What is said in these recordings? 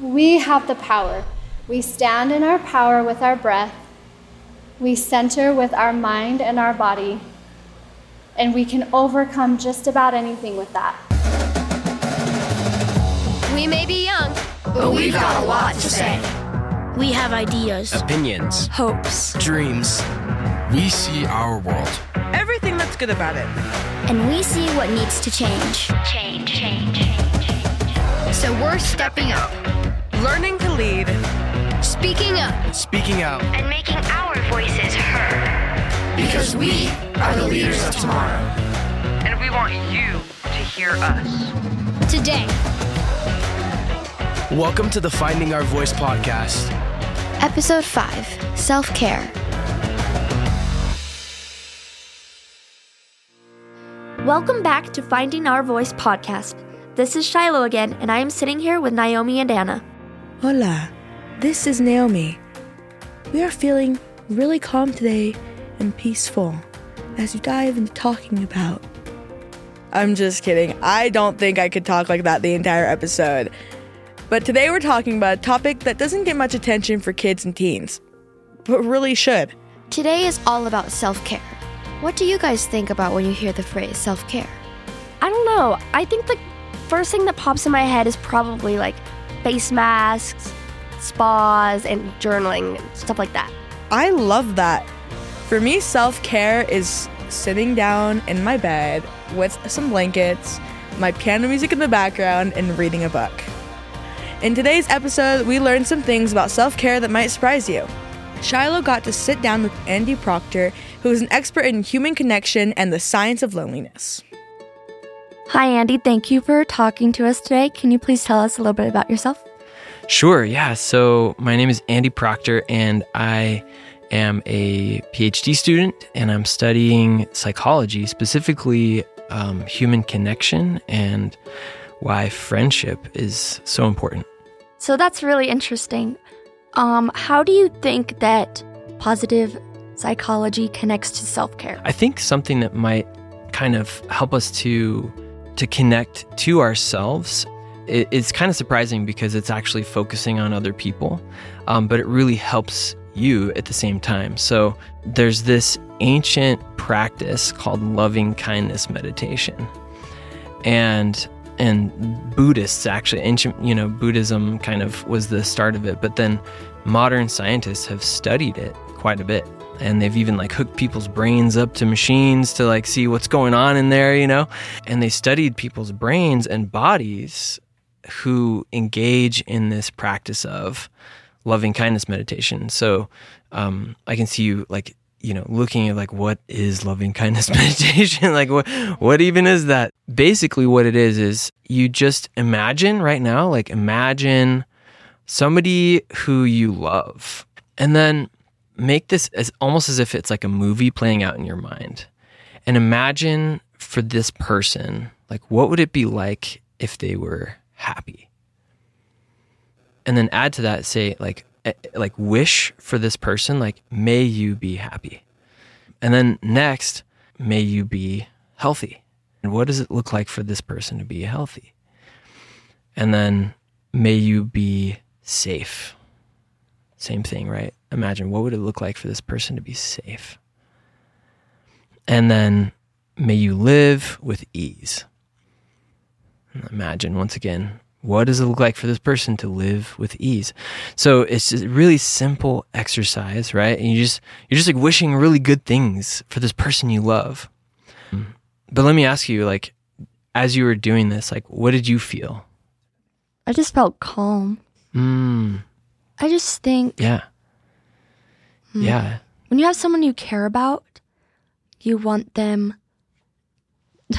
We have the power. We stand in our power with our breath. We center with our mind and our body. And we can overcome just about anything with that. We may be young, but we've got a lot to say. We have ideas, opinions, hopes, dreams. We see our world, everything that's good about it. And we see what needs to change. Change, change, change, change. So we're stepping up, learning to lead, speaking up, speaking out, and making our voices heard. Because we are the leaders of tomorrow. And we want you to hear us. Today. Welcome to the Finding Our Voice podcast. Episode 5 Self Care. Welcome back to Finding Our Voice podcast. This is Shiloh again, and I am sitting here with Naomi and Anna. Hola, this is Naomi. We are feeling really calm today and peaceful as we dive into talking about. I'm just kidding. I don't think I could talk like that the entire episode. But today we're talking about a topic that doesn't get much attention for kids and teens, but really should. Today is all about self care. What do you guys think about when you hear the phrase self care? I don't know. I think the first thing that pops in my head is probably like face masks, spas, and journaling stuff like that. I love that. For me, self care is sitting down in my bed with some blankets, my piano music in the background, and reading a book. In today's episode, we learned some things about self care that might surprise you. Shiloh got to sit down with Andy Proctor, who is an expert in human connection and the science of loneliness. Hi, Andy. Thank you for talking to us today. Can you please tell us a little bit about yourself? Sure, yeah. So, my name is Andy Proctor, and I am a PhD student, and I'm studying psychology, specifically um, human connection and why friendship is so important. So that's really interesting. Um, how do you think that positive psychology connects to self care? I think something that might kind of help us to to connect to ourselves. It, it's kind of surprising because it's actually focusing on other people, um, but it really helps you at the same time. So there's this ancient practice called loving kindness meditation, and and Buddhists actually ancient you know Buddhism kind of was the start of it but then modern scientists have studied it quite a bit and they've even like hooked people's brains up to machines to like see what's going on in there you know and they studied people's brains and bodies who engage in this practice of loving kindness meditation so um, I can see you like you know, looking at like what is loving kindness meditation? like what what even is that? Basically what it is is you just imagine right now, like imagine somebody who you love. And then make this as almost as if it's like a movie playing out in your mind. And imagine for this person, like what would it be like if they were happy? And then add to that say like Eh, like wish for this person like may you be happy. And then next may you be healthy. And what does it look like for this person to be healthy? And then may you be safe. Same thing right imagine what would it look like for this person to be safe and then may you live with ease imagine once again what does it look like for this person to live with ease? So it's a really simple exercise, right? And you just you're just like wishing really good things for this person you love. But let me ask you, like, as you were doing this, like, what did you feel? I just felt calm. Mm. I just think, yeah, mm, yeah. When you have someone you care about, you want them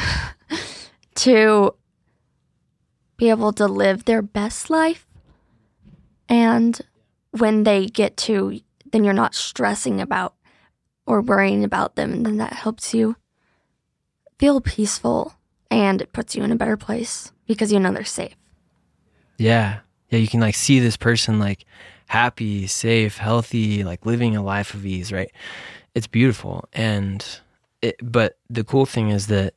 to be able to live their best life. And when they get to, then you're not stressing about or worrying about them. And then that helps you feel peaceful and it puts you in a better place because you know they're safe. Yeah. Yeah. You can like see this person like happy, safe, healthy, like living a life of ease, right? It's beautiful. And it, but the cool thing is that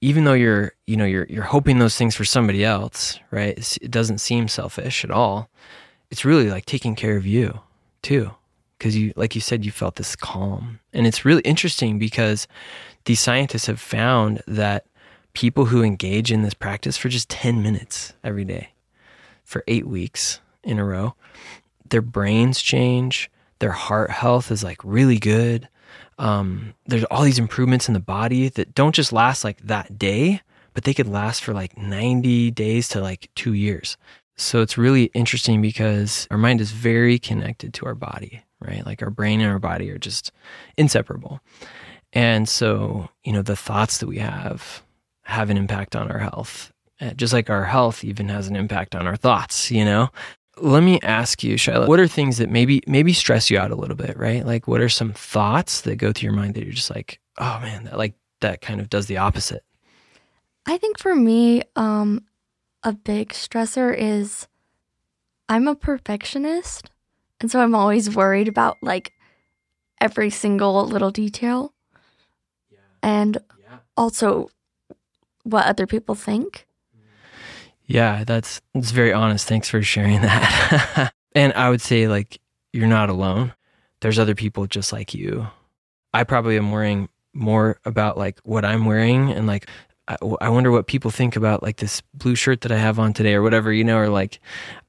even though you're you know you're you're hoping those things for somebody else right it's, it doesn't seem selfish at all it's really like taking care of you too because you like you said you felt this calm and it's really interesting because these scientists have found that people who engage in this practice for just 10 minutes every day for 8 weeks in a row their brains change their heart health is like really good. Um, there's all these improvements in the body that don't just last like that day but they could last for like 90 days to like two years. So it's really interesting because our mind is very connected to our body right? Like our brain and our body are just inseparable. And so you know the thoughts that we have have an impact on our health uh, just like our health even has an impact on our thoughts you know let me ask you, Shiloh, what are things that maybe maybe stress you out a little bit, right? Like what are some thoughts that go through your mind that you're just like, oh man, that like that kind of does the opposite? I think for me, um, a big stressor is I'm a perfectionist. And so I'm always worried about like every single little detail. Yeah. And yeah. also what other people think. Yeah, that's that's very honest. Thanks for sharing that. and I would say like you're not alone. There's other people just like you. I probably am worrying more about like what I'm wearing and like I, I wonder what people think about like this blue shirt that I have on today or whatever, you know, or like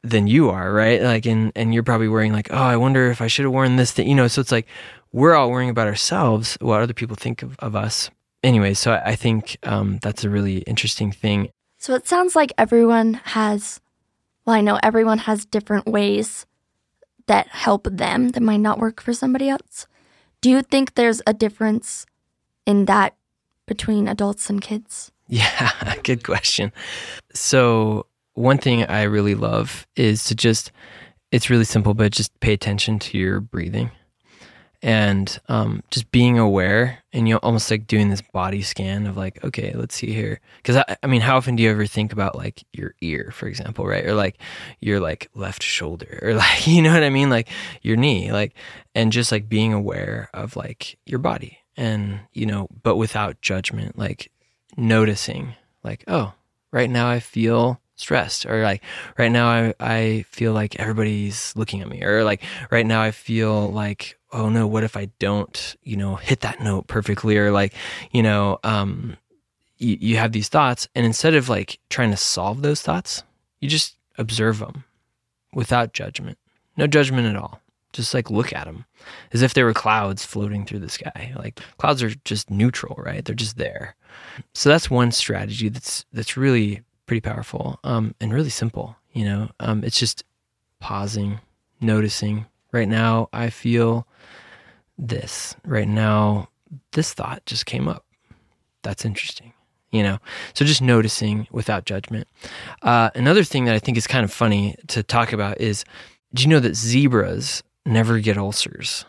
than you are, right? Like and and you're probably wearing like, oh, I wonder if I should have worn this thing, you know. So it's like we're all worrying about ourselves, what other people think of, of us. Anyway, so I, I think um, that's a really interesting thing. So it sounds like everyone has, well, I know everyone has different ways that help them that might not work for somebody else. Do you think there's a difference in that between adults and kids? Yeah, good question. So, one thing I really love is to just, it's really simple, but just pay attention to your breathing and um, just being aware and you know almost like doing this body scan of like okay let's see here. Because I, I mean how often do you ever think about like your ear for example right? Or like your like left shoulder or like you know what i mean? Like your knee like and just like being aware of like your body. And you know but without judgment like noticing like oh right now i feel stressed or like right now I, I feel like everybody's looking at me or like right now I feel like oh no what if I don't you know hit that note perfectly? Or like you know um you, you have these thoughts and instead of like trying to solve those thoughts you just observe them without judgment. No judgment at all. Just like look at them as if they were clouds floating through the sky. Like clouds are just neutral right? They're just there. So that's one strategy that's that's really pretty powerful um, and really simple. You know, um, it's just pausing, noticing. Right now, I feel this. Right now, this thought just came up. That's interesting. You know, so just noticing without judgment. Uh, another thing that I think is kind of funny to talk about is do you know that zebras never get ulcers?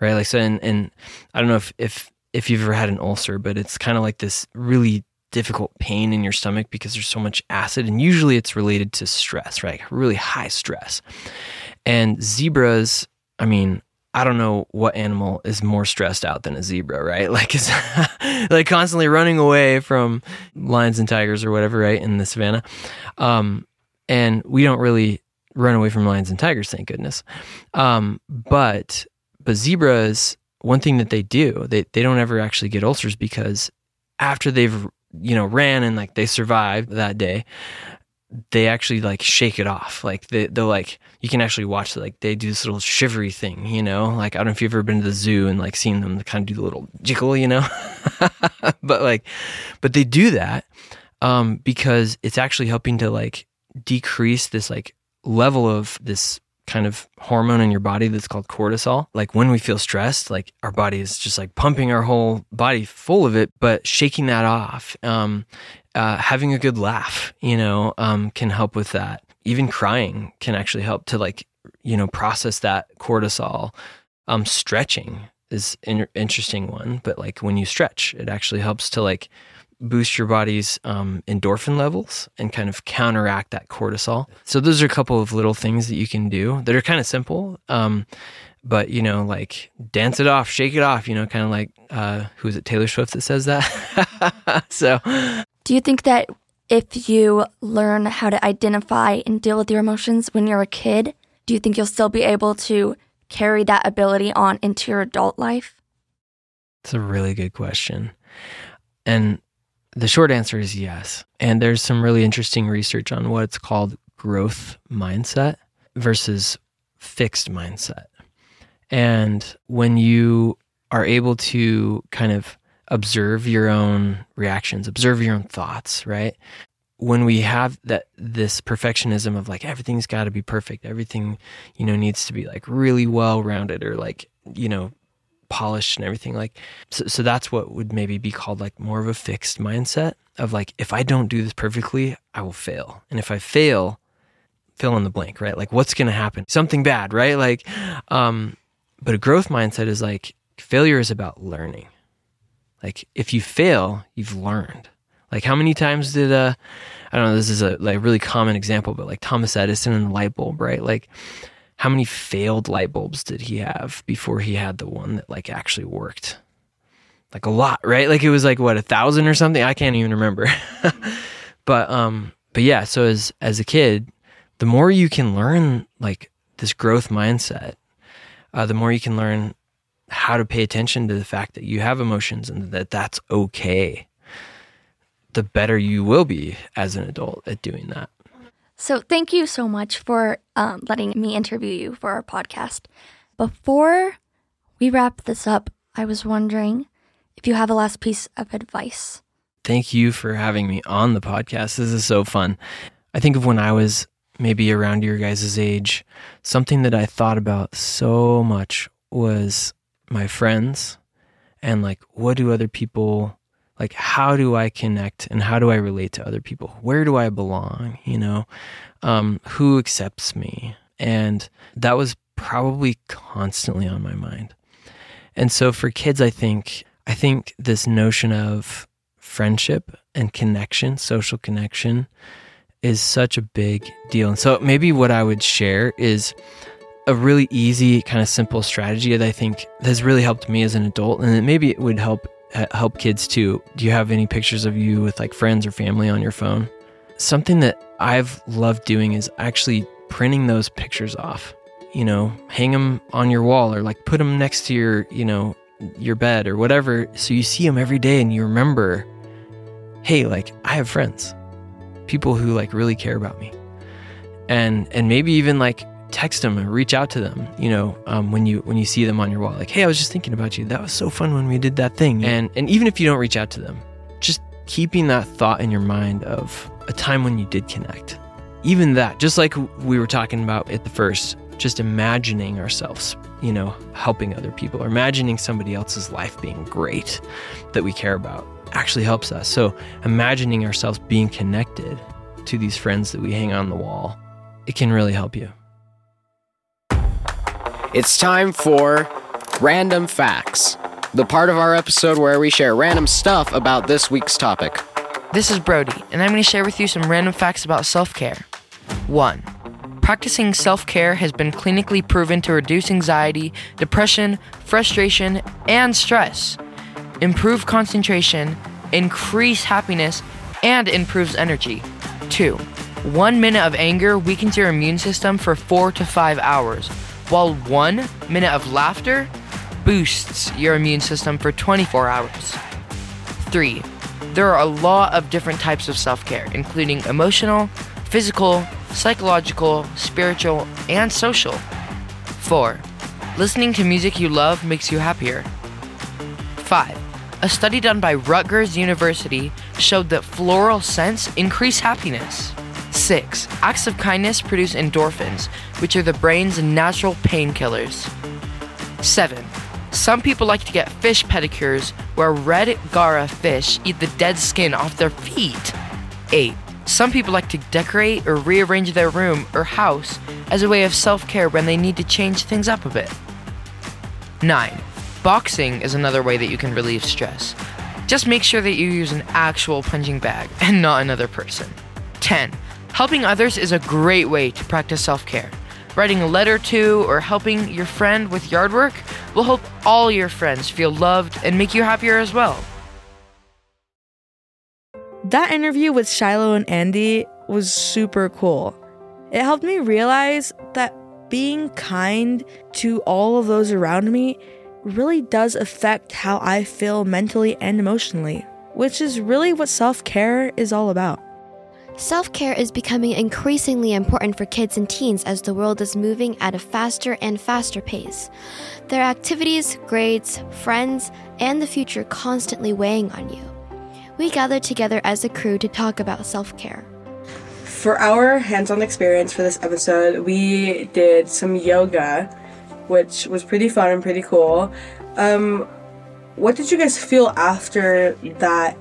Right? Like, so, and, and I don't know if, if, if you've ever had an ulcer, but it's kind of like this really difficult pain in your stomach because there's so much acid and usually it's related to stress right? Really high stress. And zebras i mean i don't know what animal is more stressed out than a zebra right? Like like constantly running away from lions and tigers or whatever right in the savannah. Um, and we don't really run away from lions and tigers thank goodness. Um, but but zebras one thing that they do they, they don't ever actually get ulcers because after they've you know, ran and like they survived that day, they actually like shake it off. Like they, they'll like, you can actually watch like they do this little shivery thing, you know, like I don't know if you've ever been to the zoo and like seen them kind of do the little jiggle, you know, but like, but they do that, um, because it's actually helping to like decrease this like level of this kind of hormone in your body that's called cortisol. Like when we feel stressed, like our body is just like pumping our whole body full of it, but shaking that off, um, uh, having a good laugh, you know, um, can help with that. Even crying can actually help to like, you know, process that cortisol. Um, stretching is an interesting one, but like when you stretch, it actually helps to like boost your body's um, endorphin levels and kind of counteract that cortisol. So those are a couple of little things that you can do that are kind of simple, um, but you know, like dance it off, shake it off, you know, kind of like uh, who is it, Taylor Swift that says that? so, Do you think that if you learn how to identify and deal with your emotions when you're a kid, do you think you'll still be able to carry that ability on into your adult life? it's a really good question. And the short answer is yes. And there's some really interesting research on what's called growth mindset versus fixed mindset. And when you are able to kind of observe your own reactions, observe your own thoughts, right? When we have that this perfectionism of like everything's got to be perfect, everything, you know, needs to be like really well rounded or like, you know, polished and everything like so, so that's what would maybe be called like more of a fixed mindset of like if i don't do this perfectly i will fail. And if i fail fill in the blank right? Like what's going to happen? Something bad right? Like um but a growth mindset is like failure is about learning. Like if you fail you've learned. Like how many times did uh i don't know this is a like really common example but like thomas edison and the light bulb right? Like how many failed light bulbs did he have before he had the one that like actually worked? Like a lot, right? Like it was like what a thousand or something. I can't even remember. but um, but yeah. So as as a kid, the more you can learn like this growth mindset, uh, the more you can learn how to pay attention to the fact that you have emotions and that that's okay. The better you will be as an adult at doing that. So, thank you so much for um, letting me interview you for our podcast. Before we wrap this up, I was wondering if you have a last piece of advice. Thank you for having me on the podcast. This is so fun. I think of when I was maybe around your guys' age, something that I thought about so much was my friends and like, what do other people like how do i connect and how do i relate to other people? Where do i belong you know? Um, who accepts me? And that was probably constantly on my mind. And so for kids i think i think this notion of friendship and connection social connection is such a big deal. And so maybe what i would share is a really easy kind of simple strategy that i think has really helped me as an adult and maybe it would help Uh, help kids too. Do you have any pictures of you with like friends or family on your phone? Something that I've loved doing is actually printing those pictures off. You know, hang them on your wall or like put them next to your, you know, your bed or whatever so you see them every day and you remember, hey, like I have friends. People who like really care about me. And and maybe even like text them reach out to them you know um, when you when you see them on your wall like hey i was just thinking about you. That was so fun when we did that thing. And and even if you don't reach out to them just keeping that thought in your mind of a time when you did connect. Even that just like we were talking about at the first just imagining ourselves you know helping other people or imagining somebody else's life being great that we care about actually helps us. So imagining ourselves being connected to these friends that we hang on the wall it can really help you it's time for Random Facts, the part of our episode where we share random stuff about this week's topic. This is Brody, and I'm going to share with you some random facts about self care. 1. Practicing self care has been clinically proven to reduce anxiety, depression, frustration, and stress, improve concentration, increase happiness, and improves energy. 2. One minute of anger weakens your immune system for 4 to 5 hours while one minute of laughter boosts your immune system for 24 hours. 3. There are a lot of different types of self care, including emotional, physical, psychological, spiritual, and social. 4. Listening to music you love makes you happier. 5. A study done by Rutgers University showed that floral scents increase happiness. 6. Acts of kindness produce endorphins, which are the brain's natural painkillers. 7. Some people like to get fish pedicures where red gara fish eat the dead skin off their feet. 8. Some people like to decorate or rearrange their room or house as a way of self care when they need to change things up a bit. 9. Boxing is another way that you can relieve stress. Just make sure that you use an actual punching bag and not another person. 10. Helping others is a great way to practice self care. writing a letter to, or helping your friend with yard work will help all your friends feel loved and make you happier as well. That interview with Shiloh and Andy was super cool. It helped me realize that being kind to all of those around me really does affect how I feel mentally and emotionally, which is really what self care is all about. Self care is becoming increasingly important for kids and teens as the world is moving at a faster and faster pace. Their activities, grades, friends, and the future constantly weighing on you. We gathered together as a crew to talk about self care. For our hands on experience for this episode, we did some yoga, which was pretty fun and pretty cool. Um, what did you guys feel after that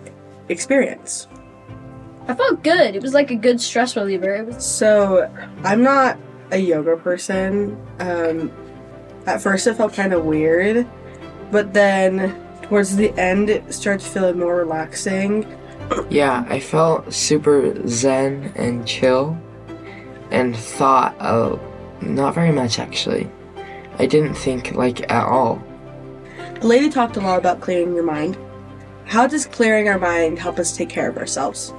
experience? I felt good. It was like a good stress reliever. It was So, I'm not a yoga person. Um, at first, it felt kind of weird, but then towards the end, it started feeling more relaxing. Yeah, I felt super zen and chill and thought uh, not very much actually. I didn't think like at all. The lady talked a lot about clearing your mind. How does clearing our mind help us take care of ourselves?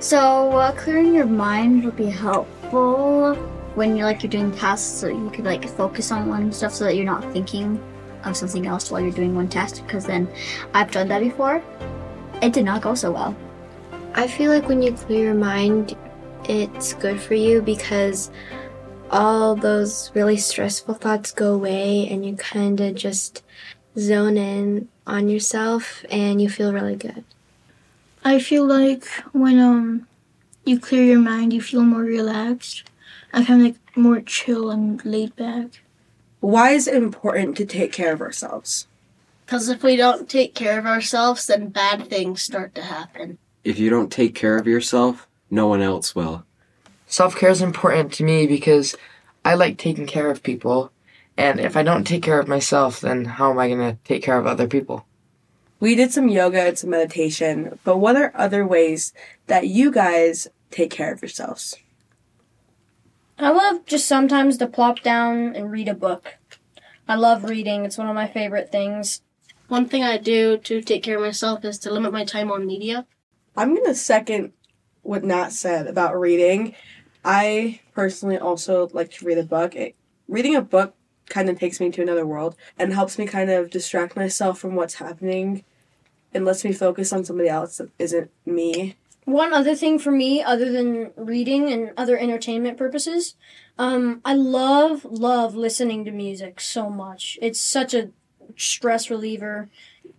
So uh, clearing your mind would be helpful when you're like you're doing tasks, so you could like focus on one stuff, so that you're not thinking of something else while you're doing one task. Because then, I've done that before. It did not go so well. I feel like when you clear your mind, it's good for you because all those really stressful thoughts go away and you kind of just zone in on yourself and you feel really good. I feel like when um you clear your mind, you feel more relaxed I kind of like more chill and laid back. Why is it important to take care of ourselves? Because if we don't take care of ourselves, then bad things start to happen. If you don't take care of yourself, no one else will. Self care is important to me because I like taking care of people. And if I don't take care of myself, then how am I going to take care of other people? We did some yoga and some meditation, but what are other ways that you guys take care of yourselves? I love just sometimes to plop down and read a book. I love reading. It's one of my favorite things. One thing I do to take care of myself is to limit my time on media. I'm going to second what Nat said about reading. I personally also like to read a book. It, reading a book kind of takes me to another world and helps me kind of distract myself from what's happening and lets me focus on somebody else that isn't me. One other thing for me, other than reading and other entertainment purposes, um, I love, love listening to music so much. It's such a stress reliever.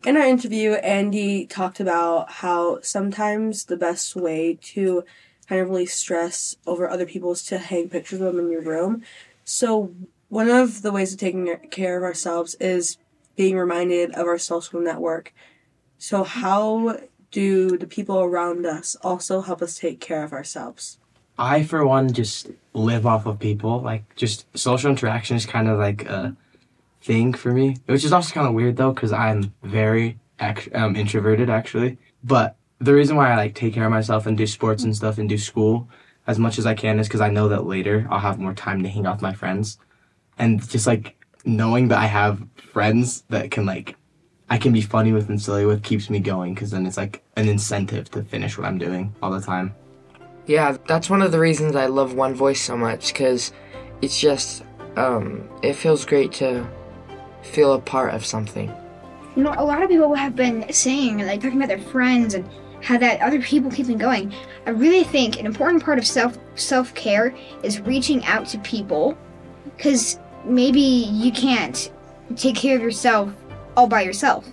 In our interview, Andy talked about how sometimes the best way to kind of release stress over other people is to hang pictures of them in your room. So, one of the ways of taking care of ourselves is being reminded of our social network. So, how do the people around us also help us take care of ourselves? I, for one, just live off of people. Like, just social interaction is kind of like a thing for me, which is also kind of weird though, because I'm very um, introverted actually. But the reason why I like take care of myself and do sports and stuff and do school as much as I can is because I know that later I'll have more time to hang out with my friends, and just like knowing that I have friends that can like I can be funny with and silly with keeps me going because then it's like an incentive to finish what I'm doing all the time. Yeah, that's one of the reasons I love One Voice so much because it's just, um, it feels great to feel a part of something. You know, a lot of people have been saying, like, talking about their friends and how that other people keep them going. I really think an important part of self self care is reaching out to people, because maybe you can't take care of yourself all by yourself.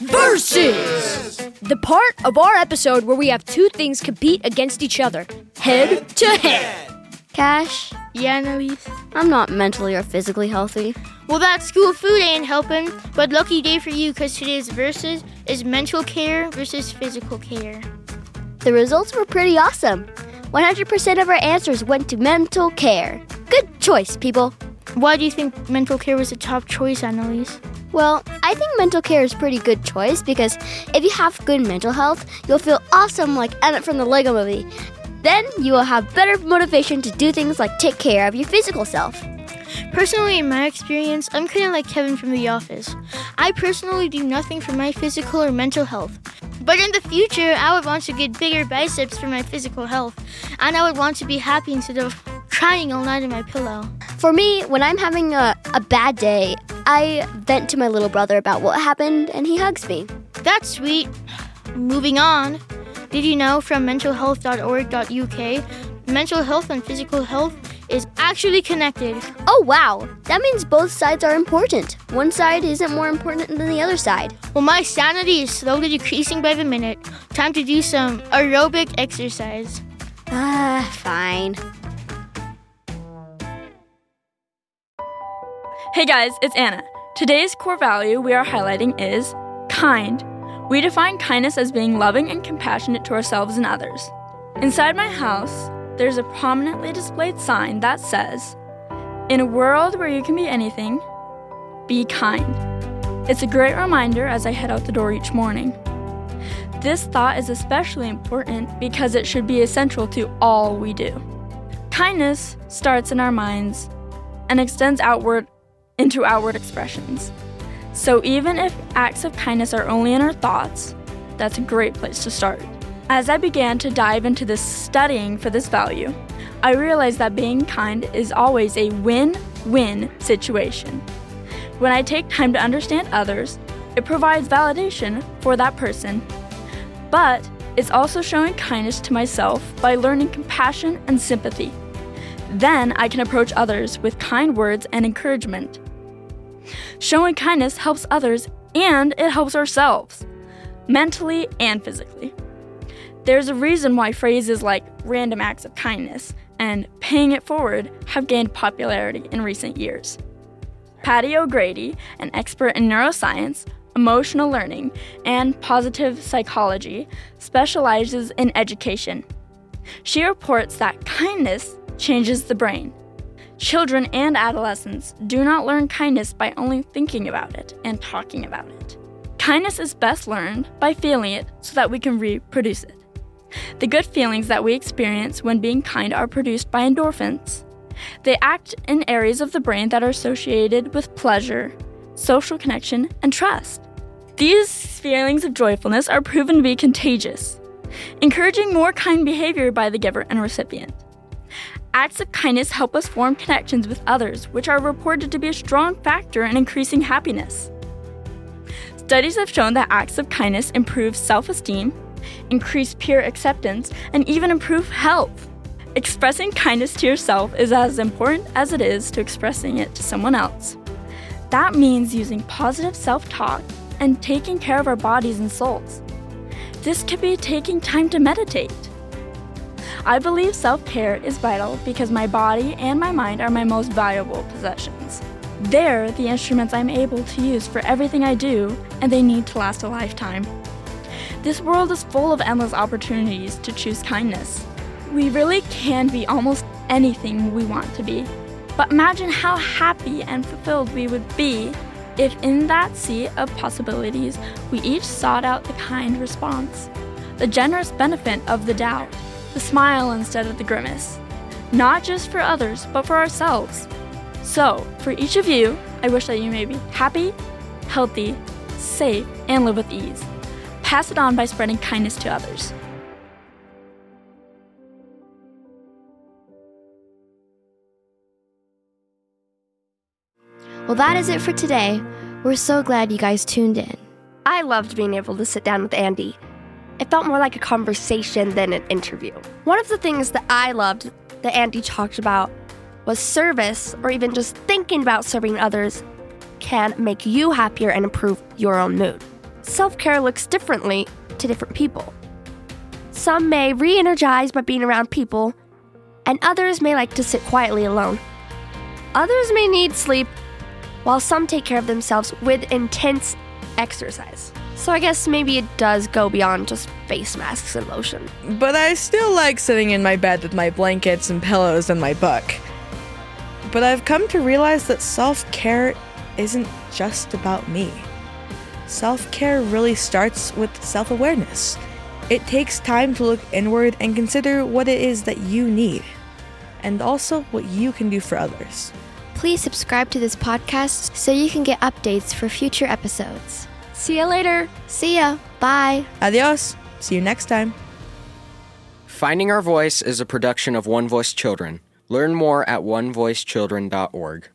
Versus! The part of our episode where we have two things compete against each other head to head. Cash? Yeah, Annalise? I'm not mentally or physically healthy. Well, that school food ain't helping, but lucky day for you because today's versus is mental care versus physical care. The results were pretty awesome. 100% of our answers went to mental care. Good choice, people. Why do you think mental care was a top choice, Annalise? Well, I think mental care is a pretty good choice because if you have good mental health, you'll feel awesome like Emmett from the Lego movie. Then you will have better motivation to do things like take care of your physical self. Personally, in my experience, I'm kind of like Kevin from The Office. I personally do nothing for my physical or mental health. But in the future, I would want to get bigger biceps for my physical health. And I would want to be happy instead of crying all night in my pillow. For me, when I'm having a, a bad day, I vent to my little brother about what happened and he hugs me. That's sweet. Moving on. Did you know from mentalhealth.org.uk, mental health and physical health is actually connected? Oh, wow. That means both sides are important. One side isn't more important than the other side. Well, my sanity is slowly decreasing by the minute. Time to do some aerobic exercise. Ah, fine. Hey guys, it's Anna. Today's core value we are highlighting is kind. We define kindness as being loving and compassionate to ourselves and others. Inside my house, there's a prominently displayed sign that says, In a world where you can be anything, be kind. It's a great reminder as I head out the door each morning. This thought is especially important because it should be essential to all we do. Kindness starts in our minds and extends outward into outward expressions. So even if acts of kindness are only in our thoughts, that's a great place to start. As I began to dive into this studying for this value, I realized that being kind is always a win win situation. When I take time to understand others, it provides validation for that person, but it's also showing kindness to myself by learning compassion and sympathy. Then I can approach others with kind words and encouragement. Showing kindness helps others and it helps ourselves, mentally and physically. There's a reason why phrases like random acts of kindness and paying it forward have gained popularity in recent years. Patty O'Grady, an expert in neuroscience, emotional learning, and positive psychology, specializes in education. She reports that kindness changes the brain. Children and adolescents do not learn kindness by only thinking about it and talking about it. Kindness is best learned by feeling it so that we can reproduce it. The good feelings that we experience when being kind are produced by endorphins. They act in areas of the brain that are associated with pleasure, social connection, and trust. These feelings of joyfulness are proven to be contagious, encouraging more kind behavior by the giver and recipient. Acts of kindness help us form connections with others, which are reported to be a strong factor in increasing happiness. Studies have shown that acts of kindness improve self esteem, increase peer acceptance, and even improve health. Expressing kindness to yourself is as important as it is to expressing it to someone else. That means using positive self talk and taking care of our bodies and souls. This could be taking time to meditate. I believe self care is vital because my body and my mind are my most valuable possessions. They're the instruments I'm able to use for everything I do, and they need to last a lifetime. This world is full of endless opportunities to choose kindness. We really can be almost anything we want to be. But imagine how happy and fulfilled we would be if, in that sea of possibilities, we each sought out the kind response, the generous benefit of the doubt, the smile instead of the grimace, not just for others, but for ourselves. So, for each of you, I wish that you may be happy, healthy, safe, and live with ease. Pass it on by spreading kindness to others. Well, that is it for today. We're so glad you guys tuned in. I loved being able to sit down with Andy. It felt more like a conversation than an interview. One of the things that I loved that Andy talked about was service, or even just thinking about serving others, can make you happier and improve your own mood. Self care looks differently to different people. Some may re energize by being around people, and others may like to sit quietly alone. Others may need sleep, while some take care of themselves with intense exercise. So I guess maybe it does go beyond just face masks and lotion. But I still like sitting in my bed with my blankets and pillows and my book. But I've come to realize that self care isn't just about me. Self care really starts with self awareness. It takes time to look inward and consider what it is that you need, and also what you can do for others. Please subscribe to this podcast so you can get updates for future episodes. See you later. See ya. Bye. Adios. See you next time. Finding Our Voice is a production of One Voice Children. Learn more at onevoicechildren.org.